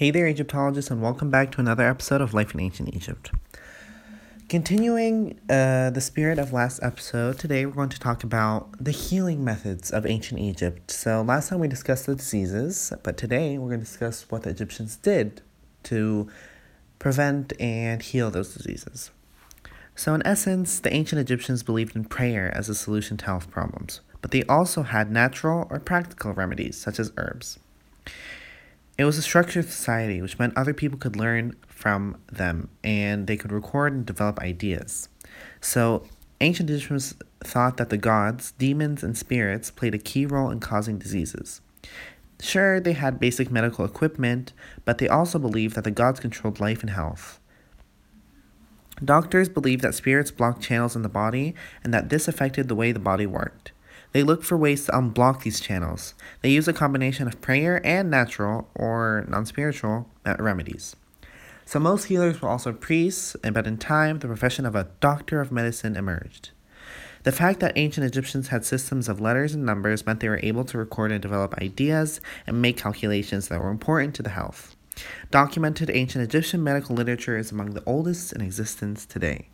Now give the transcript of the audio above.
Hey there, Egyptologists, and welcome back to another episode of Life in Ancient Egypt. Continuing uh, the spirit of last episode, today we're going to talk about the healing methods of ancient Egypt. So, last time we discussed the diseases, but today we're going to discuss what the Egyptians did to prevent and heal those diseases. So, in essence, the ancient Egyptians believed in prayer as a solution to health problems, but they also had natural or practical remedies, such as herbs. It was a structured society, which meant other people could learn from them and they could record and develop ideas. So, ancient Egyptians thought that the gods, demons, and spirits played a key role in causing diseases. Sure, they had basic medical equipment, but they also believed that the gods controlled life and health. Doctors believed that spirits blocked channels in the body and that this affected the way the body worked. They look for ways to unblock these channels. They use a combination of prayer and natural or non spiritual remedies. So, most healers were also priests, but in time, the profession of a doctor of medicine emerged. The fact that ancient Egyptians had systems of letters and numbers meant they were able to record and develop ideas and make calculations that were important to the health. Documented ancient Egyptian medical literature is among the oldest in existence today.